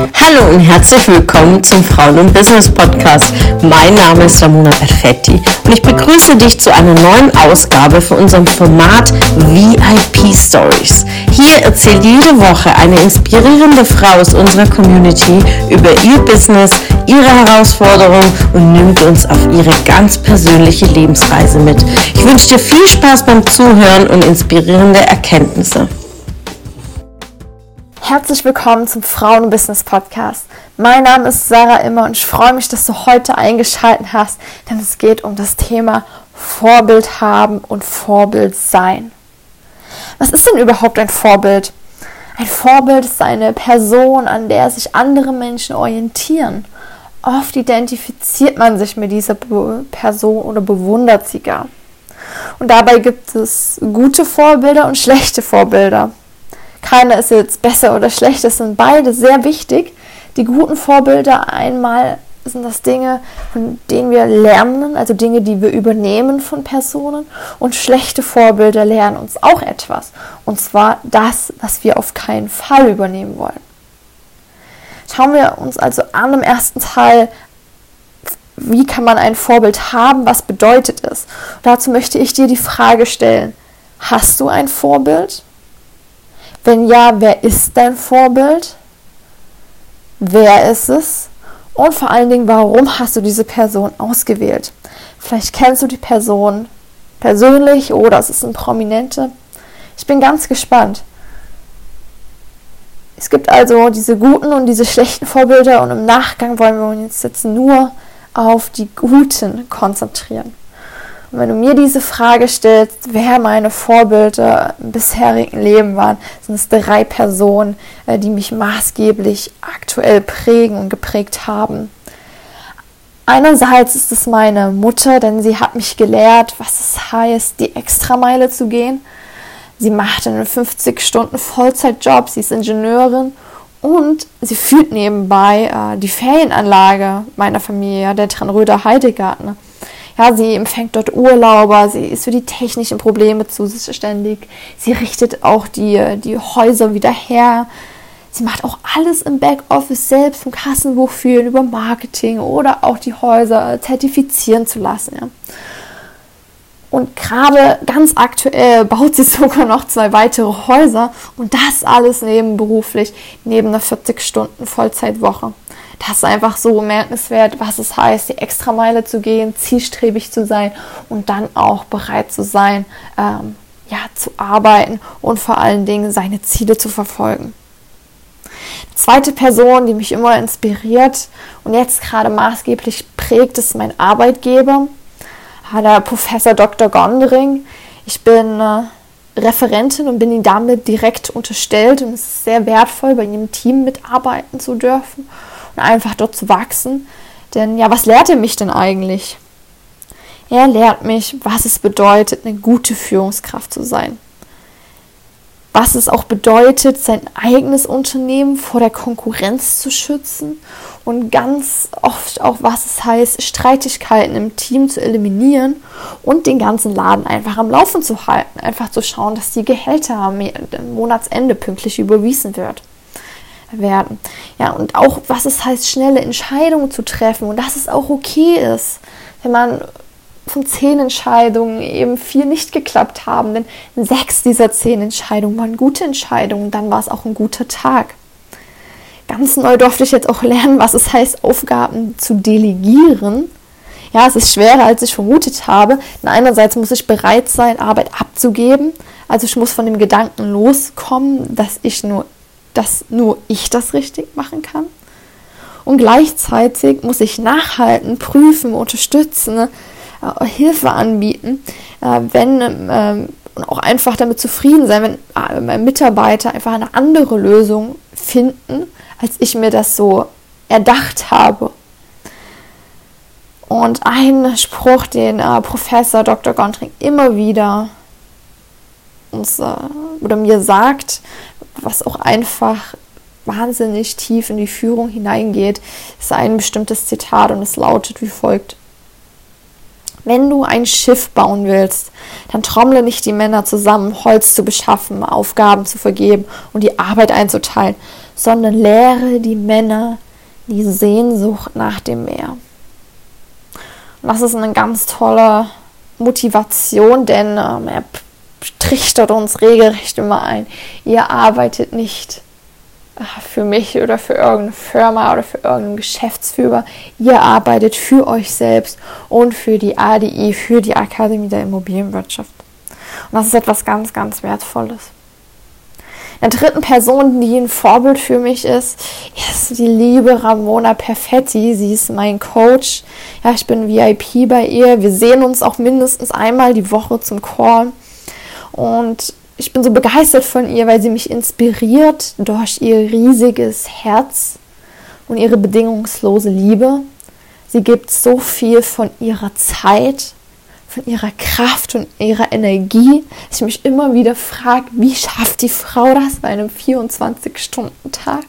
Hallo und herzlich willkommen zum Frauen und Business Podcast. Mein Name ist Ramona Perfetti und ich begrüße dich zu einer neuen Ausgabe für unserem Format VIP Stories. Hier erzählt jede Woche eine inspirierende Frau aus unserer Community über ihr Business, ihre Herausforderungen und nimmt uns auf ihre ganz persönliche Lebensreise mit. Ich wünsche dir viel Spaß beim Zuhören und inspirierende Erkenntnisse. Herzlich willkommen zum Frauen-Business Podcast. Mein Name ist Sarah Immer und ich freue mich, dass du heute eingeschaltet hast, denn es geht um das Thema Vorbild haben und Vorbild sein. Was ist denn überhaupt ein Vorbild? Ein Vorbild ist eine Person, an der sich andere Menschen orientieren. Oft identifiziert man sich mit dieser Person oder bewundert sie gar. Und dabei gibt es gute Vorbilder und schlechte Vorbilder keiner ist jetzt besser oder schlechter, es sind beide sehr wichtig. Die guten Vorbilder einmal sind das Dinge, von denen wir lernen, also Dinge, die wir übernehmen von Personen. Und schlechte Vorbilder lernen uns auch etwas. Und zwar das, was wir auf keinen Fall übernehmen wollen. Schauen wir uns also an im ersten Teil, wie kann man ein Vorbild haben, was bedeutet es? dazu möchte ich dir die Frage stellen, hast du ein Vorbild? Wenn ja, wer ist dein Vorbild? Wer ist es? Und vor allen Dingen, warum hast du diese Person ausgewählt? Vielleicht kennst du die Person persönlich oder es ist ein Prominente. Ich bin ganz gespannt. Es gibt also diese guten und diese schlechten Vorbilder und im Nachgang wollen wir uns jetzt nur auf die guten konzentrieren. Und wenn du mir diese Frage stellst, wer meine Vorbilder im bisherigen Leben waren, sind es drei Personen, äh, die mich maßgeblich aktuell prägen und geprägt haben. Einerseits ist es meine Mutter, denn sie hat mich gelehrt, was es heißt, die Extrameile zu gehen. Sie macht einen 50 Stunden Vollzeitjob, sie ist Ingenieurin und sie führt nebenbei äh, die Ferienanlage meiner Familie, der Tranröder Heidegarten. Ja, sie empfängt dort Urlauber, sie ist für die technischen Probleme zuständig, sie richtet auch die, die Häuser wieder her. Sie macht auch alles im Backoffice selbst, vom Kassenbuch führen über Marketing oder auch die Häuser zertifizieren zu lassen. Ja. Und gerade ganz aktuell baut sie sogar noch zwei weitere Häuser und das alles nebenberuflich, neben einer 40-Stunden-Vollzeitwoche das ist einfach so bemerkenswert, was es heißt, die Extrameile zu gehen, zielstrebig zu sein und dann auch bereit zu sein, ähm, ja, zu arbeiten und vor allen Dingen seine Ziele zu verfolgen. Die zweite Person, die mich immer inspiriert und jetzt gerade maßgeblich prägt, ist mein Arbeitgeber, der Professor Dr. Gondering. Ich bin äh, Referentin und bin ihm damit direkt unterstellt und es ist sehr wertvoll, bei ihm im Team mitarbeiten zu dürfen und einfach dort zu wachsen. Denn ja, was lehrt er mich denn eigentlich? Er lehrt mich, was es bedeutet, eine gute Führungskraft zu sein. Was es auch bedeutet, sein eigenes Unternehmen vor der Konkurrenz zu schützen und ganz oft auch, was es heißt, Streitigkeiten im Team zu eliminieren und den ganzen Laden einfach am Laufen zu halten. Einfach zu schauen, dass die Gehälter am Monatsende pünktlich überwiesen wird werden. Ja, und auch, was es heißt, schnelle Entscheidungen zu treffen und dass es auch okay ist, wenn man von zehn Entscheidungen eben vier nicht geklappt haben, denn sechs dieser zehn Entscheidungen waren gute Entscheidungen, dann war es auch ein guter Tag. Ganz neu durfte ich jetzt auch lernen, was es heißt, Aufgaben zu delegieren. Ja, es ist schwerer, als ich vermutet habe. Denn einerseits muss ich bereit sein, Arbeit abzugeben. Also ich muss von dem Gedanken loskommen, dass ich nur dass nur ich das richtig machen kann. Und gleichzeitig muss ich nachhalten, prüfen, unterstützen, äh, Hilfe anbieten, äh, wenn äh, und auch einfach damit zufrieden sein, wenn äh, meine Mitarbeiter einfach eine andere Lösung finden, als ich mir das so erdacht habe. Und ein Spruch, den äh, Professor Dr. Gontring immer wieder uns äh, oder mir sagt, was auch einfach wahnsinnig tief in die Führung hineingeht, ist ein bestimmtes Zitat und es lautet wie folgt. Wenn du ein Schiff bauen willst, dann trommle nicht die Männer zusammen, Holz zu beschaffen, Aufgaben zu vergeben und die Arbeit einzuteilen, sondern lehre die Männer die Sehnsucht nach dem Meer. Und das ist eine ganz tolle Motivation, denn ähm, er trichtert uns regelrecht immer ein. Ihr arbeitet nicht äh, für mich oder für irgendeine Firma oder für irgendeinen Geschäftsführer. Ihr arbeitet für euch selbst und für die ADI, für die Akademie der Immobilienwirtschaft. Und das ist etwas ganz, ganz Wertvolles. Der dritten Person, die ein Vorbild für mich ist, ist die liebe Ramona Perfetti. Sie ist mein Coach. Ja, ich bin VIP bei ihr. Wir sehen uns auch mindestens einmal die Woche zum Call. Und ich bin so begeistert von ihr, weil sie mich inspiriert durch ihr riesiges Herz und ihre bedingungslose Liebe. Sie gibt so viel von ihrer Zeit, von ihrer Kraft und ihrer Energie, dass ich mich immer wieder frage, wie schafft die Frau das bei einem 24-Stunden-Tag?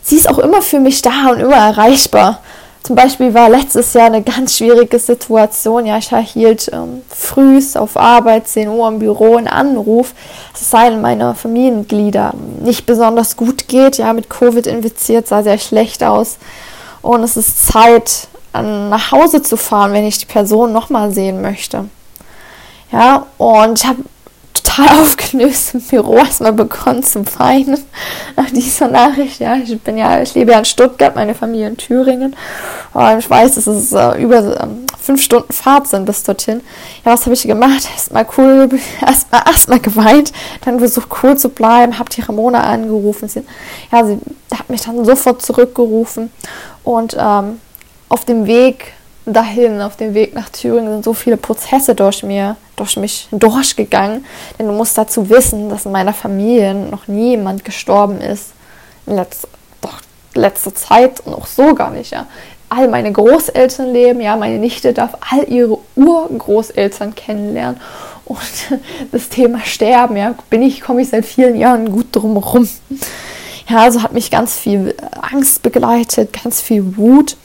Sie ist auch immer für mich da und immer erreichbar. Zum Beispiel war letztes Jahr eine ganz schwierige Situation. Ja, ich erhielt ähm, frühs auf Arbeit, 10 Uhr im Büro, einen Anruf, dass es einem meiner Familienglieder nicht besonders gut geht. Ja, mit Covid infiziert, sah sehr schlecht aus. Und es ist Zeit, nach Hause zu fahren, wenn ich die Person nochmal sehen möchte. Ja, und ich habe total aufgelöst im Büro erstmal begonnen zu weinen nach dieser Nachricht. Ja, ich bin ja, ich lebe ja in Stuttgart, meine Familie in Thüringen. Und ich weiß, dass es äh, über ähm, fünf Stunden Fahrt sind bis dorthin. Ja, was habe ich gemacht? Erstmal cool, erstmal erstmal geweint, dann versucht cool zu bleiben, habe die Ramona angerufen. Sie, ja, sie hat mich dann sofort zurückgerufen und ähm, auf dem Weg dahin, auf dem Weg nach Thüringen sind so viele Prozesse durch mir, durch mich durchgegangen. Denn du musst dazu wissen, dass in meiner Familie noch nie jemand gestorben ist. In letzter, doch, letzter Zeit und auch so gar nicht, ja. All meine Großeltern leben, ja, meine Nichte darf all ihre Urgroßeltern kennenlernen. Und das Thema Sterben, ja, bin ich, komme ich seit vielen Jahren gut drum herum. Ja, also hat mich ganz viel Angst begleitet, ganz viel Wut.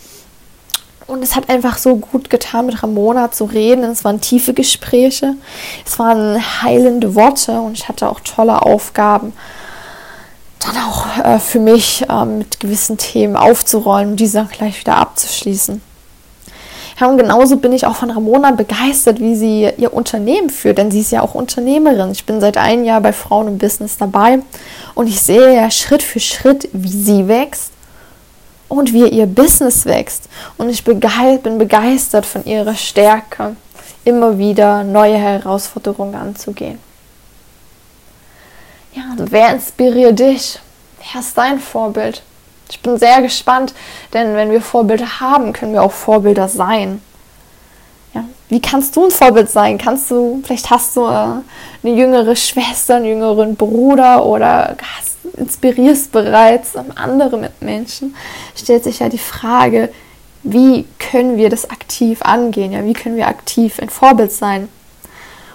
Und es hat einfach so gut getan, mit Ramona zu reden. Es waren tiefe Gespräche, es waren heilende Worte und ich hatte auch tolle Aufgaben, dann auch äh, für mich äh, mit gewissen Themen aufzuräumen und diese dann gleich wieder abzuschließen. Ja, und genauso bin ich auch von Ramona begeistert, wie sie ihr Unternehmen führt, denn sie ist ja auch Unternehmerin. Ich bin seit einem Jahr bei Frauen im Business dabei und ich sehe ja Schritt für Schritt, wie sie wächst und wie ihr Business wächst. Und ich bin begeistert von ihrer Stärke, immer wieder neue Herausforderungen anzugehen. Ja, wer inspiriert dich? Wer ist dein Vorbild? Ich bin sehr gespannt, denn wenn wir Vorbilder haben, können wir auch Vorbilder sein. Wie kannst du ein Vorbild sein? Kannst du, vielleicht hast du äh, eine jüngere Schwester, einen jüngeren Bruder oder hast inspirierst bereits andere Mitmenschen, stellt sich ja die Frage, wie können wir das aktiv angehen? Ja, wie können wir aktiv ein Vorbild sein?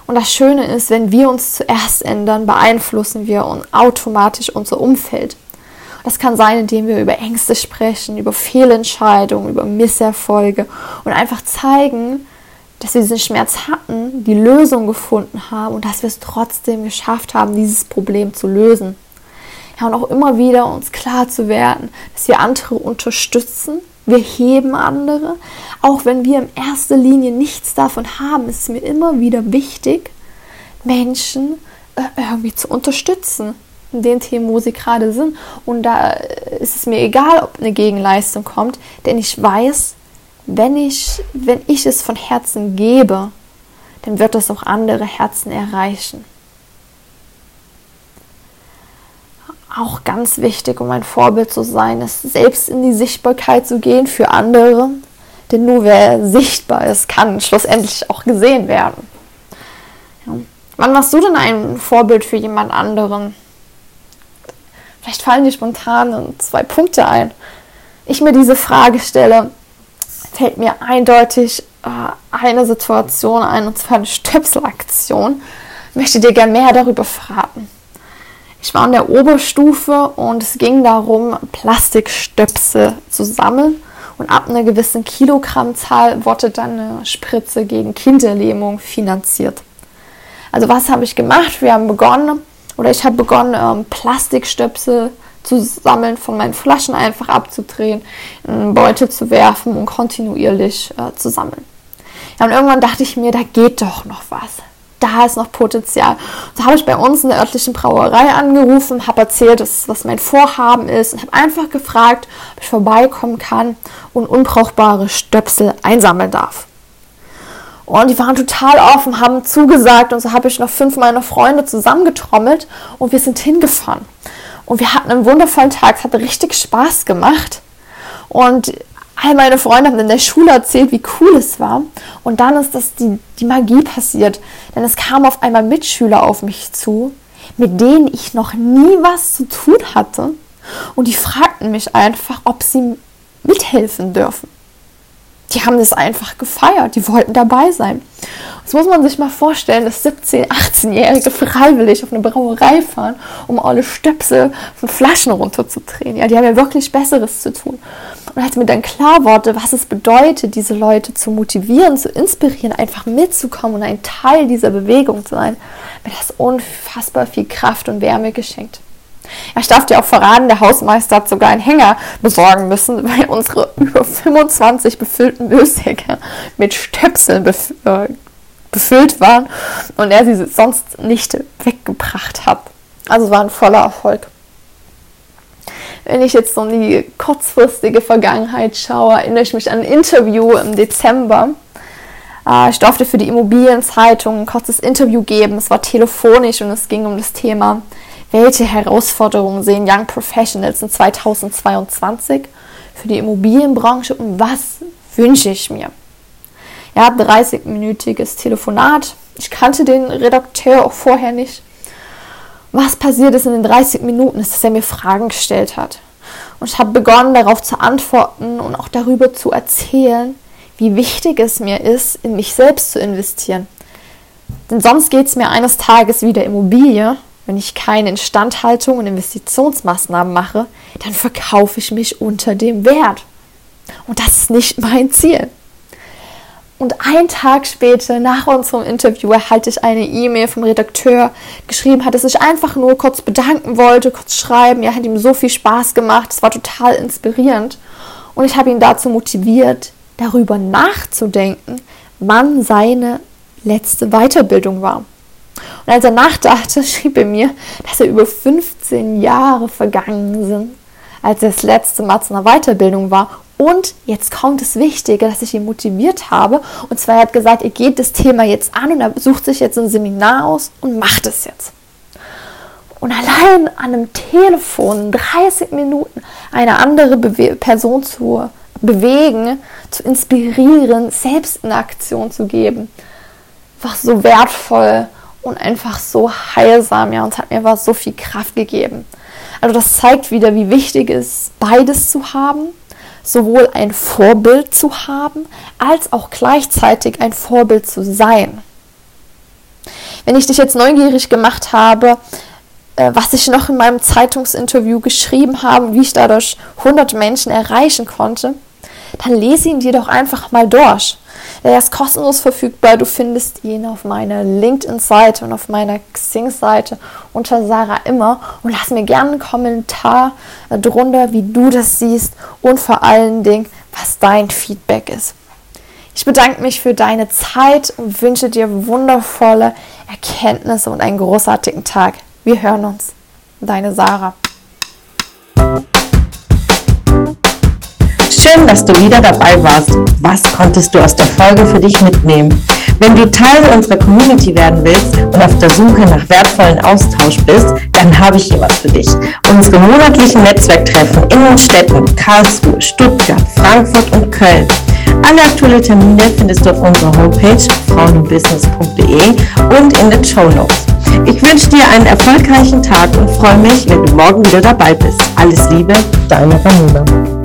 Und das Schöne ist, wenn wir uns zuerst ändern, beeinflussen wir automatisch unser Umfeld. Das kann sein, indem wir über Ängste sprechen, über Fehlentscheidungen, über Misserfolge und einfach zeigen, dass wir diesen Schmerz hatten, die Lösung gefunden haben und dass wir es trotzdem geschafft haben, dieses Problem zu lösen. Ja, und auch immer wieder uns klar zu werden, dass wir andere unterstützen. Wir heben andere. Auch wenn wir in erster Linie nichts davon haben, ist es mir immer wieder wichtig, Menschen äh, irgendwie zu unterstützen in den Themen, wo sie gerade sind. Und da äh, ist es mir egal, ob eine Gegenleistung kommt, denn ich weiß, wenn ich, wenn ich es von Herzen gebe, dann wird das auch andere Herzen erreichen. auch ganz wichtig, um ein Vorbild zu sein, ist selbst in die Sichtbarkeit zu gehen für andere. Denn nur wer sichtbar ist, kann schlussendlich auch gesehen werden. Ja. Wann warst du denn ein Vorbild für jemand anderen? Vielleicht fallen dir spontan zwei Punkte ein. Ich mir diese Frage stelle, fällt mir eindeutig äh, eine Situation ein, und zwar eine Stöpselaktion. Ich möchte dir gerne mehr darüber verraten. Ich war in der Oberstufe und es ging darum, Plastikstöpsel zu sammeln. Und ab einer gewissen Kilogrammzahl wurde dann eine Spritze gegen Kinderlähmung finanziert. Also was habe ich gemacht? Wir haben begonnen, Oder ich habe begonnen, ähm, Plastikstöpsel zu sammeln, von meinen Flaschen einfach abzudrehen, in Beutel zu werfen und kontinuierlich äh, zu sammeln. Ja, und irgendwann dachte ich mir, da geht doch noch was. Da ist noch Potenzial. Da habe ich bei uns in der örtlichen Brauerei angerufen, habe erzählt, was mein Vorhaben ist und habe einfach gefragt, ob ich vorbeikommen kann und unbrauchbare Stöpsel einsammeln darf. Und die waren total offen, haben zugesagt und so habe ich noch fünf meiner Freunde zusammengetrommelt und wir sind hingefahren. Und wir hatten einen wundervollen Tag, es hat richtig Spaß gemacht. Und all meine Freunde haben in der Schule erzählt, wie cool es war. Und dann ist das die, die Magie passiert. Denn es kamen auf einmal Mitschüler auf mich zu, mit denen ich noch nie was zu tun hatte. Und die fragten mich einfach, ob sie mithelfen dürfen die haben das einfach gefeiert, die wollten dabei sein. Das muss man sich mal vorstellen, dass 17-, 18-Jährige freiwillig auf eine Brauerei fahren, um alle Stöpsel von Flaschen runterzudrehen. Ja, die haben ja wirklich Besseres zu tun. Und als mir dann klar wurde, was es bedeutet, diese Leute zu motivieren, zu inspirieren, einfach mitzukommen und ein Teil dieser Bewegung zu sein, mir das unfassbar viel Kraft und Wärme geschenkt. Ja, ich darf dir auch verraten, der Hausmeister hat sogar einen Hänger besorgen müssen, weil unsere über 25 befüllten Müllsäcke mit Stöpseln bef äh, befüllt waren und er sie sonst nicht weggebracht hat. Also war ein voller Erfolg. Wenn ich jetzt so in die kurzfristige Vergangenheit schaue, erinnere ich mich an ein Interview im Dezember. Äh, ich durfte für die Immobilienzeitung ein kurzes Interview geben. Es war telefonisch und es ging um das Thema welche Herausforderungen sehen Young Professionals in 2022 für die Immobilienbranche und was wünsche ich mir? Ja, 30-minütiges Telefonat. Ich kannte den Redakteur auch vorher nicht. Was passiert ist in den 30 Minuten, ist, dass er mir Fragen gestellt hat. Und ich habe begonnen, darauf zu antworten und auch darüber zu erzählen, wie wichtig es mir ist, in mich selbst zu investieren. Denn sonst geht es mir eines Tages wieder Immobilie wenn ich keine Instandhaltung und Investitionsmaßnahmen mache, dann verkaufe ich mich unter dem Wert. Und das ist nicht mein Ziel. Und einen Tag später, nach unserem Interview, erhalte ich eine E-Mail vom Redakteur, geschrieben hat, dass ich einfach nur kurz bedanken wollte, kurz schreiben. Ja, hat ihm so viel Spaß gemacht. Es war total inspirierend. Und ich habe ihn dazu motiviert, darüber nachzudenken, wann seine letzte Weiterbildung war. Und als er nachdachte, schrieb er mir, dass er über 15 Jahre vergangen sind, als er das letzte Mal zu einer Weiterbildung war. Und jetzt kommt das Wichtige, dass ich ihn motiviert habe. Und zwar er hat gesagt, er geht das Thema jetzt an und er sucht sich jetzt ein Seminar aus und macht es jetzt. Und allein an einem Telefon 30 Minuten eine andere Bewe Person zu bewegen, zu inspirieren, selbst in Aktion zu geben, war so wertvoll und einfach so heilsam, ja, und hat mir was so viel Kraft gegeben. Also das zeigt wieder, wie wichtig es ist, beides zu haben, sowohl ein Vorbild zu haben, als auch gleichzeitig ein Vorbild zu sein. Wenn ich dich jetzt neugierig gemacht habe, äh, was ich noch in meinem Zeitungsinterview geschrieben habe, wie ich dadurch 100 Menschen erreichen konnte, dann lese ihn dir doch einfach mal durch. Er ist kostenlos verfügbar. Du findest ihn auf meiner LinkedIn-Seite und auf meiner Xing-Seite unter Sarah Immer. Und lass mir gerne einen Kommentar drunter, wie du das siehst und vor allen Dingen, was dein Feedback ist. Ich bedanke mich für deine Zeit und wünsche dir wundervolle Erkenntnisse und einen großartigen Tag. Wir hören uns. Deine Sarah. Schön, dass du wieder dabei warst. Was konntest du aus der Folge für dich mitnehmen? Wenn du Teil unserer Community werden willst und auf der Suche nach wertvollen Austausch bist, dann habe ich hier was für dich. Unsere monatlichen Netzwerktreffen in den Städten Karlsruhe, Stuttgart, Frankfurt und Köln. Alle aktuellen Termine findest du auf unserer Homepage frauenbusiness.de und in den Show Notes. Ich wünsche dir einen erfolgreichen Tag und freue mich, wenn du morgen wieder dabei bist. Alles Liebe, deine Ramona.